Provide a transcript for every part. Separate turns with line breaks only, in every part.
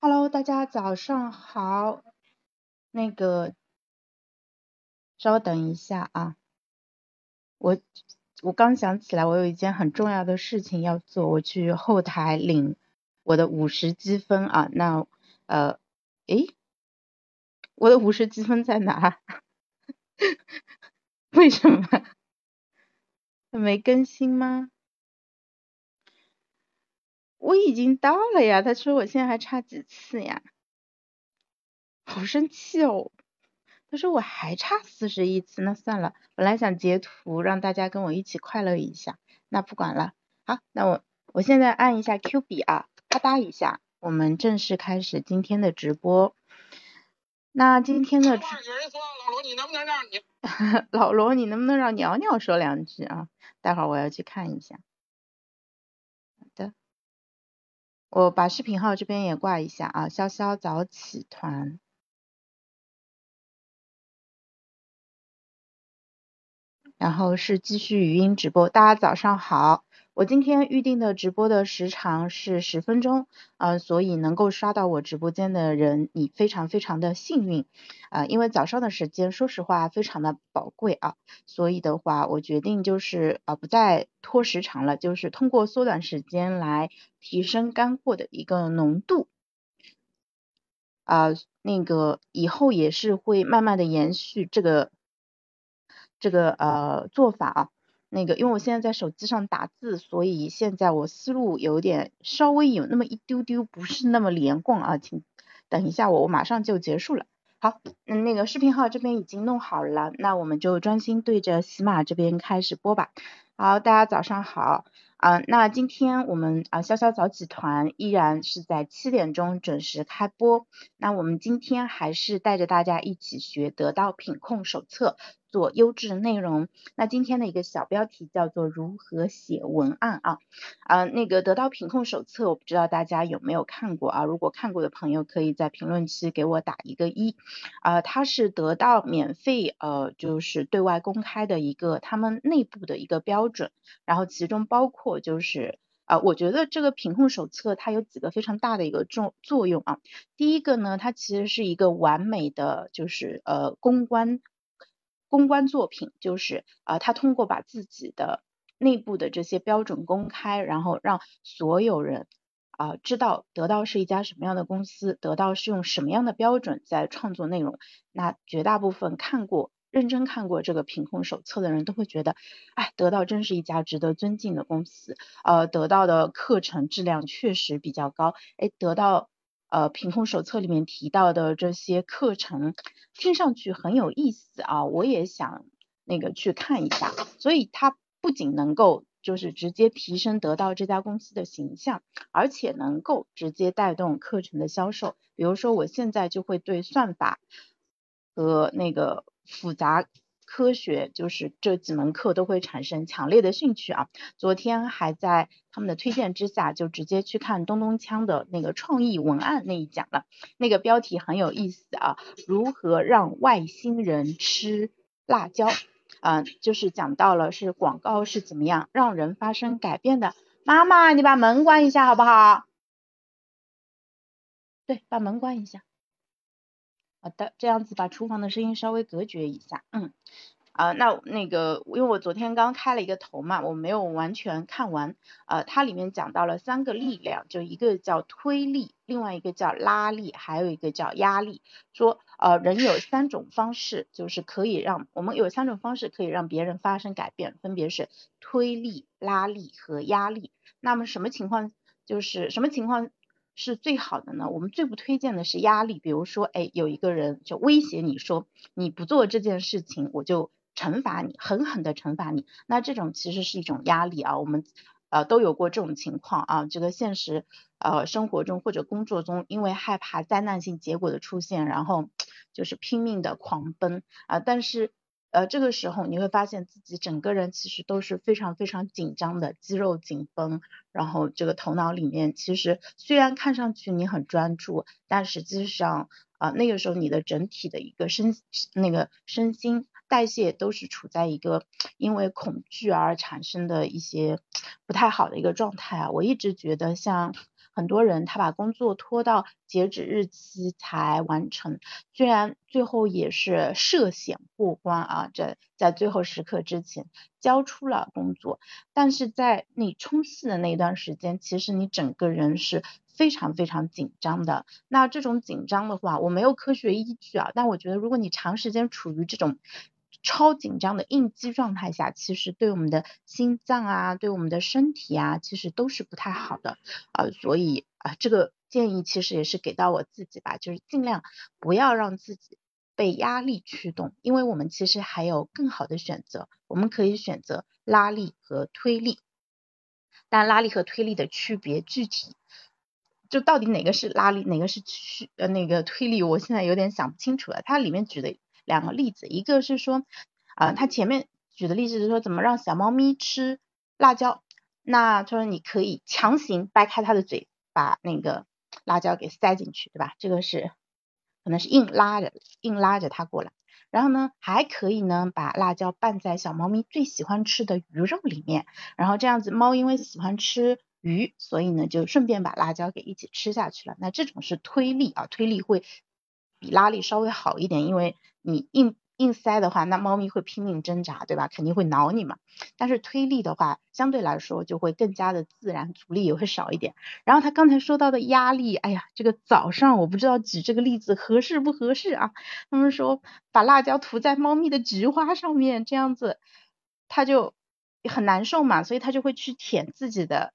Hello，大家早上好。那个，稍等一下啊，我我刚想起来，我有一件很重要的事情要做，我去后台领我的五十积分啊。那呃，诶，我的五十积分在哪？为什么 没更新吗？我已经到了呀，他说我现在还差几次呀？好生气哦！他说我还差四十一次，那算了，本来想截图让大家跟我一起快乐一下，那不管了。好，那我我现在按一下 Q 笔啊，啪嗒一下，我们正式开始今天的直播。那今天的
有人说老罗，你能不能让你
老罗，你能不能让鸟鸟说两句啊？待会儿我要去看一下。我把视频号这边也挂一下啊，潇潇早起团。然后是继续语音直播，大家早上好。我今天预定的直播的时长是十分钟，呃，所以能够刷到我直播间的人，你非常非常的幸运，啊，因为早上的时间说实话非常的宝贵啊，所以的话我决定就是啊不再拖时长了，就是通过缩短时间来提升干货的一个浓度，啊，那个以后也是会慢慢的延续这个这个呃做法啊。那个，因为我现在在手机上打字，所以现在我思路有点稍微有那么一丢丢不是那么连贯啊，请等一下我，我马上就结束了。好，嗯，那个视频号这边已经弄好了，那我们就专心对着喜马这边开始播吧。好，大家早上好。啊，那今天我们啊潇潇早起团依然是在七点钟准时开播。那我们今天还是带着大家一起学得到品控手册，做优质内容。那今天的一个小标题叫做如何写文案啊？啊，那个得到品控手册，我不知道大家有没有看过啊？如果看过的朋友，可以在评论区给我打一个一。啊，它是得到免费呃，就是对外公开的一个他们内部的一个标准，然后其中包括。就是啊，我觉得这个品控手册它有几个非常大的一个作作用啊。第一个呢，它其实是一个完美的，就是呃公关公关作品，就是啊，他通过把自己的内部的这些标准公开，然后让所有人啊知道得到是一家什么样的公司，得到是用什么样的标准在创作内容。那绝大部分看过。认真看过这个品控手册的人都会觉得，哎，得到真是一家值得尊敬的公司，呃，得到的课程质量确实比较高，哎，得到呃品控手册里面提到的这些课程，听上去很有意思啊，我也想那个去看一下，所以它不仅能够就是直接提升得到这家公司的形象，而且能够直接带动课程的销售，比如说我现在就会对算法和那个。复杂科学就是这几门课都会产生强烈的兴趣啊！昨天还在他们的推荐之下，就直接去看东东锵的那个创意文案那一讲了。那个标题很有意思啊，如何让外星人吃辣椒？嗯，就是讲到了是广告是怎么样让人发生改变的。妈妈，你把门关一下好不好？对，把门关一下。好的，这样子把厨房的声音稍微隔绝一下，嗯，啊，那那个，因为我昨天刚开了一个头嘛，我没有完全看完，呃，它里面讲到了三个力量，就一个叫推力，另外一个叫拉力，还有一个叫压力，说，呃，人有三种方式，就是可以让我们有三种方式可以让别人发生改变，分别是推力、拉力和压力。那么什么情况，就是什么情况？是最好的呢。我们最不推荐的是压力，比如说，哎，有一个人就威胁你说，你不做这件事情，我就惩罚你，狠狠的惩罚你。那这种其实是一种压力啊。我们呃都有过这种情况啊。这个现实呃生活中或者工作中，因为害怕灾难性结果的出现，然后就是拼命的狂奔啊。但是呃，这个时候你会发现自己整个人其实都是非常非常紧张的，肌肉紧绷，然后这个头脑里面其实虽然看上去你很专注，但实际上啊那个时候你的整体的一个身那个身心代谢都是处在一个因为恐惧而产生的一些不太好的一个状态啊。我一直觉得像。很多人他把工作拖到截止日期才完成，虽然最后也是涉险过关啊，在在最后时刻之前交出了工作，但是在你冲刺的那一段时间，其实你整个人是非常非常紧张的。那这种紧张的话，我没有科学依据啊，但我觉得如果你长时间处于这种超紧张的应激状态下，其实对我们的心脏啊，对我们的身体啊，其实都是不太好的啊。所以啊，这个建议其实也是给到我自己吧，就是尽量不要让自己被压力驱动，因为我们其实还有更好的选择，我们可以选择拉力和推力。但拉力和推力的区别具体，就到底哪个是拉力，哪个是驱呃那个推力，我现在有点想不清楚了。它里面举的。两个例子，一个是说，啊，他前面举的例子是说怎么让小猫咪吃辣椒，那他说你可以强行掰开它的嘴，把那个辣椒给塞进去，对吧？这个是可能是硬拉着，硬拉着它过来。然后呢，还可以呢把辣椒拌在小猫咪最喜欢吃的鱼肉里面，然后这样子猫因为喜欢吃鱼，所以呢就顺便把辣椒给一起吃下去了。那这种是推力啊，推力会。比拉力稍微好一点，因为你硬硬塞的话，那猫咪会拼命挣扎，对吧？肯定会挠你嘛。但是推力的话，相对来说就会更加的自然，阻力也会少一点。然后他刚才说到的压力，哎呀，这个早上我不知道举这个例子合适不合适啊？他们说把辣椒涂在猫咪的菊花上面，这样子它就很难受嘛，所以它就会去舔自己的。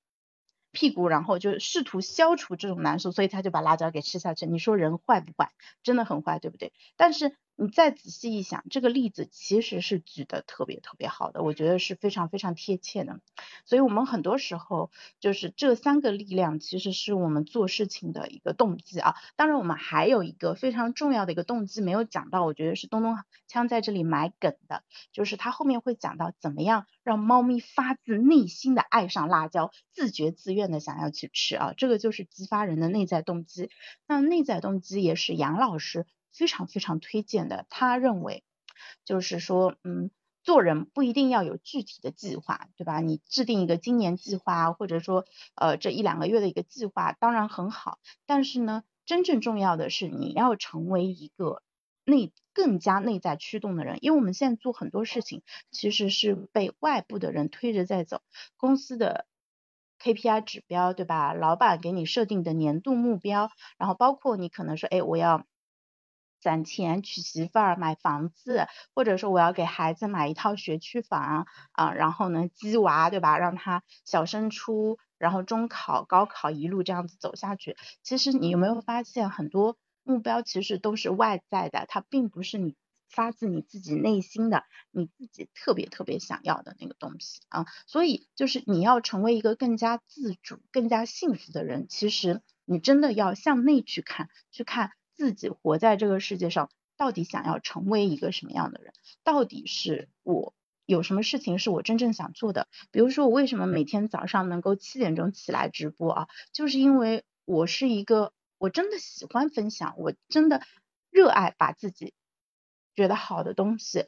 屁股，然后就试图消除这种难受，所以他就把辣椒给吃下去。你说人坏不坏？真的很坏，对不对？但是。你再仔细一想，这个例子其实是举的特别特别好的，我觉得是非常非常贴切的。所以，我们很多时候就是这三个力量，其实是我们做事情的一个动机啊。当然，我们还有一个非常重要的一个动机没有讲到，我觉得是东东枪在这里埋梗的，就是他后面会讲到怎么样让猫咪发自内心的爱上辣椒，自觉自愿的想要去吃啊。这个就是激发人的内在动机。那内在动机也是杨老师。非常非常推荐的，他认为就是说，嗯，做人不一定要有具体的计划，对吧？你制定一个今年计划，或者说呃这一两个月的一个计划，当然很好。但是呢，真正重要的是你要成为一个内更加内在驱动的人，因为我们现在做很多事情其实是被外部的人推着在走，公司的 KPI 指标，对吧？老板给你设定的年度目标，然后包括你可能说，哎，我要。攒钱娶媳妇儿、买房子，或者说我要给孩子买一套学区房啊，然后呢，鸡娃对吧？让他小升初，然后中考、高考一路这样子走下去。其实你有没有发现，很多目标其实都是外在的，它并不是你发自你自己内心的，你自己特别特别想要的那个东西啊。所以就是你要成为一个更加自主、更加幸福的人，其实你真的要向内去看，去看。自己活在这个世界上，到底想要成为一个什么样的人？到底是我有什么事情是我真正想做的？比如说，我为什么每天早上能够七点钟起来直播啊？就是因为我是一个我真的喜欢分享，我真的热爱把自己觉得好的东西。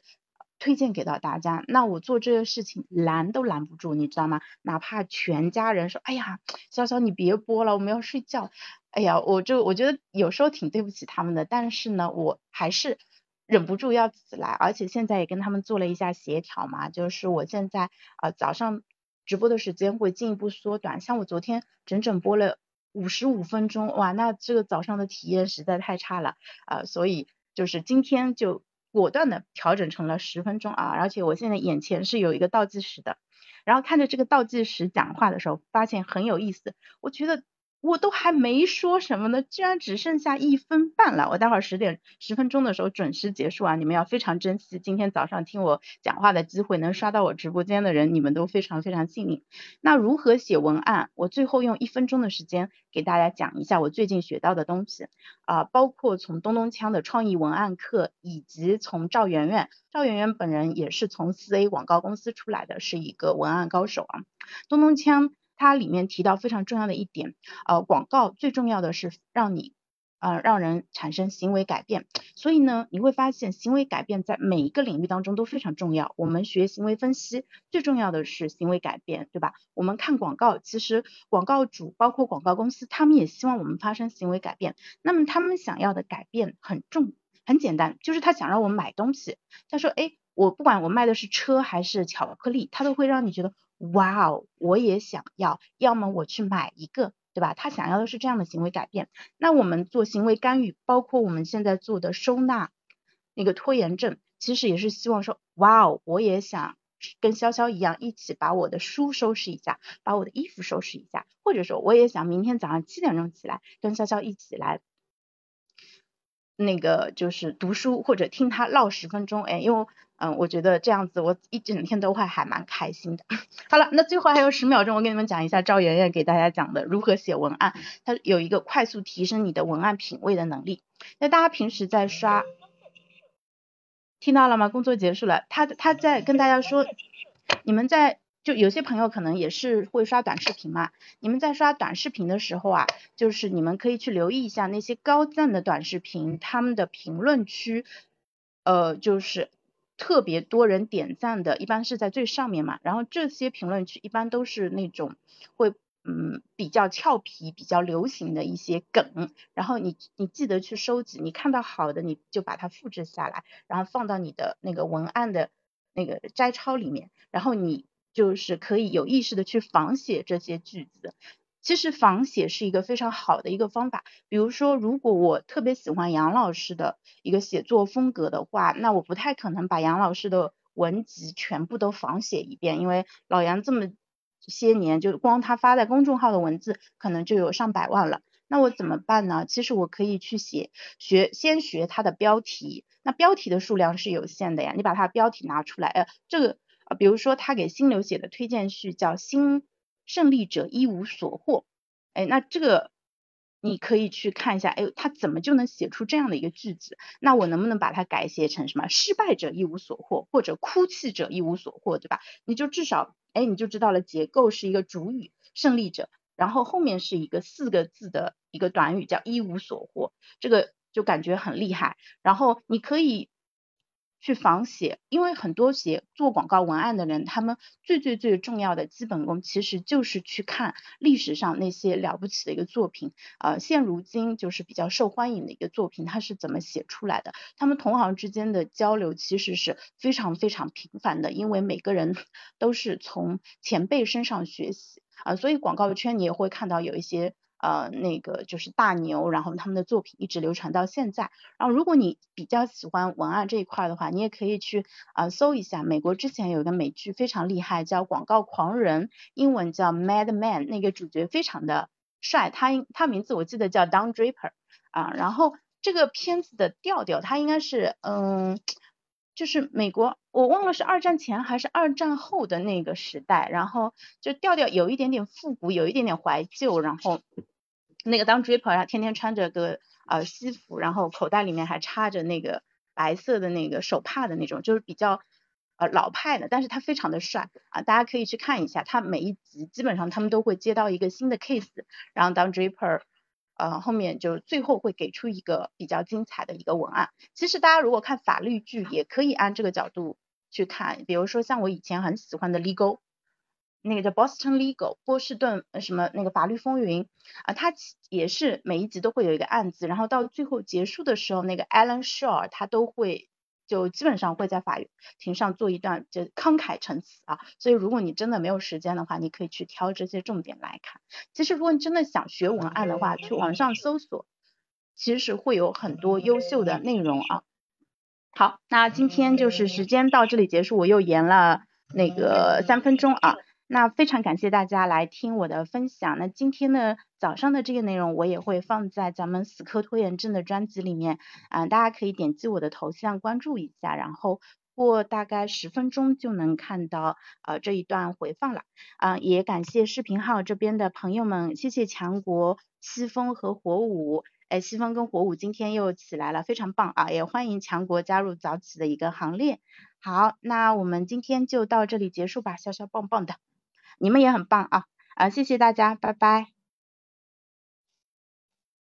推荐给到大家，那我做这个事情拦都拦不住，你知道吗？哪怕全家人说，哎呀，潇潇你别播了，我们要睡觉。哎呀，我就我觉得有时候挺对不起他们的，但是呢，我还是忍不住要起来，而且现在也跟他们做了一下协调嘛，就是我现在啊早上直播的时间会进一步缩短，像我昨天整整播了五十五分钟，哇，那这个早上的体验实在太差了啊，所以就是今天就。果断的调整成了十分钟啊，而且我现在眼前是有一个倒计时的，然后看着这个倒计时讲话的时候，发现很有意思，我觉得。我都还没说什么呢，居然只剩下一分半了。我待会儿十点十分钟的时候准时结束啊！你们要非常珍惜今天早上听我讲话的机会，能刷到我直播间的人，你们都非常非常幸运。那如何写文案？我最后用一分钟的时间给大家讲一下我最近学到的东西啊，包括从东东锵的创意文案课，以及从赵媛媛，赵媛媛本人也是从四 A 广告公司出来的，是一个文案高手啊。东东锵。它里面提到非常重要的一点，呃，广告最重要的是让你呃，让人产生行为改变。所以呢，你会发现行为改变在每一个领域当中都非常重要。我们学行为分析，最重要的是行为改变，对吧？我们看广告，其实广告主包括广告公司，他们也希望我们发生行为改变。那么他们想要的改变很重，很简单，就是他想让我们买东西。他说，哎，我不管我卖的是车还是巧克力，他都会让你觉得，哇哦，我也想要，要么我去买一个。对吧？他想要的是这样的行为改变。那我们做行为干预，包括我们现在做的收纳那个拖延症，其实也是希望说，哇哦，我也想跟潇潇一样，一起把我的书收拾一下，把我的衣服收拾一下，或者说我也想明天早上七点钟起来，跟潇潇一起来。那个就是读书或者听他唠十分钟，哎，因为嗯，我觉得这样子我一整天都会还蛮开心的。好了，那最后还有十秒钟，我给你们讲一下赵媛媛给大家讲的如何写文案，它有一个快速提升你的文案品味的能力。那大家平时在刷，听到了吗？工作结束了，他他在跟大家说，你们在。就有些朋友可能也是会刷短视频嘛，你们在刷短视频的时候啊，就是你们可以去留意一下那些高赞的短视频，他们的评论区，呃，就是特别多人点赞的，一般是在最上面嘛。然后这些评论区一般都是那种会嗯比较俏皮、比较流行的一些梗，然后你你记得去收集，你看到好的你就把它复制下来，然后放到你的那个文案的那个摘抄里面，然后你。就是可以有意识的去仿写这些句子，其实仿写是一个非常好的一个方法。比如说，如果我特别喜欢杨老师的一个写作风格的话，那我不太可能把杨老师的文集全部都仿写一遍，因为老杨这么些年，就光他发在公众号的文字可能就有上百万了。那我怎么办呢？其实我可以去写学，先学他的标题，那标题的数量是有限的呀，你把它标题拿出来，呃，这个。啊，比如说他给新流写的推荐序叫“新胜利者一无所获”，哎，那这个你可以去看一下，哎，他怎么就能写出这样的一个句子？那我能不能把它改写成什么“失败者一无所获”或者“哭泣者一无所获”，对吧？你就至少，哎，你就知道了结构是一个主语“胜利者”，然后后面是一个四个字的一个短语叫“一无所获”，这个就感觉很厉害。然后你可以。去仿写，因为很多写做广告文案的人，他们最最最重要的基本功，其实就是去看历史上那些了不起的一个作品，呃，现如今就是比较受欢迎的一个作品，它是怎么写出来的？他们同行之间的交流其实是非常非常频繁的，因为每个人都是从前辈身上学习啊，所以广告圈你也会看到有一些。呃，那个就是大牛，然后他们的作品一直流传到现在。然后，如果你比较喜欢文案这一块的话，你也可以去啊搜一下，美国之前有一个美剧非常厉害，叫《广告狂人》，英文叫 Mad Men，那个主角非常的帅，他他名字我记得叫 Don Draper 啊。然后这个片子的调调，它应该是嗯。就是美国，我忘了是二战前还是二战后的那个时代，然后就调调有一点点复古，有一点点怀旧，然后那个当 draper，他天天穿着个呃西服，然后口袋里面还插着那个白色的那个手帕的那种，就是比较呃老派的，但是他非常的帅啊，大家可以去看一下，他每一集基本上他们都会接到一个新的 case，然后当 draper。呃，后面就最后会给出一个比较精彩的一个文案。其实大家如果看法律剧，也可以按这个角度去看。比如说像我以前很喜欢的 Legal，那个叫 Boston Legal，波士顿什么那个法律风云啊，它也是每一集都会有一个案子，然后到最后结束的时候，那个 Alan Shaw 他都会。就基本上会在法庭上做一段就慷慨陈词啊，所以如果你真的没有时间的话，你可以去挑这些重点来看。其实如果你真的想学文案的话，去网上搜索，其实会有很多优秀的内容啊。好，那今天就是时间到这里结束，我又延了那个三分钟啊。那非常感谢大家来听我的分享。那今天呢早上的这个内容我也会放在咱们死磕拖延症的专辑里面啊，大家可以点击我的头像关注一下，然后过大概十分钟就能看到呃这一段回放了啊。也感谢视频号这边的朋友们，谢谢强国、西风和火舞。哎，西方跟火舞今天又起来了，非常棒啊！也欢迎强国加入早起的一个行列。好，那我们今天就到这里结束吧，潇潇棒棒的。你们也很棒啊，啊，谢谢大家，拜拜。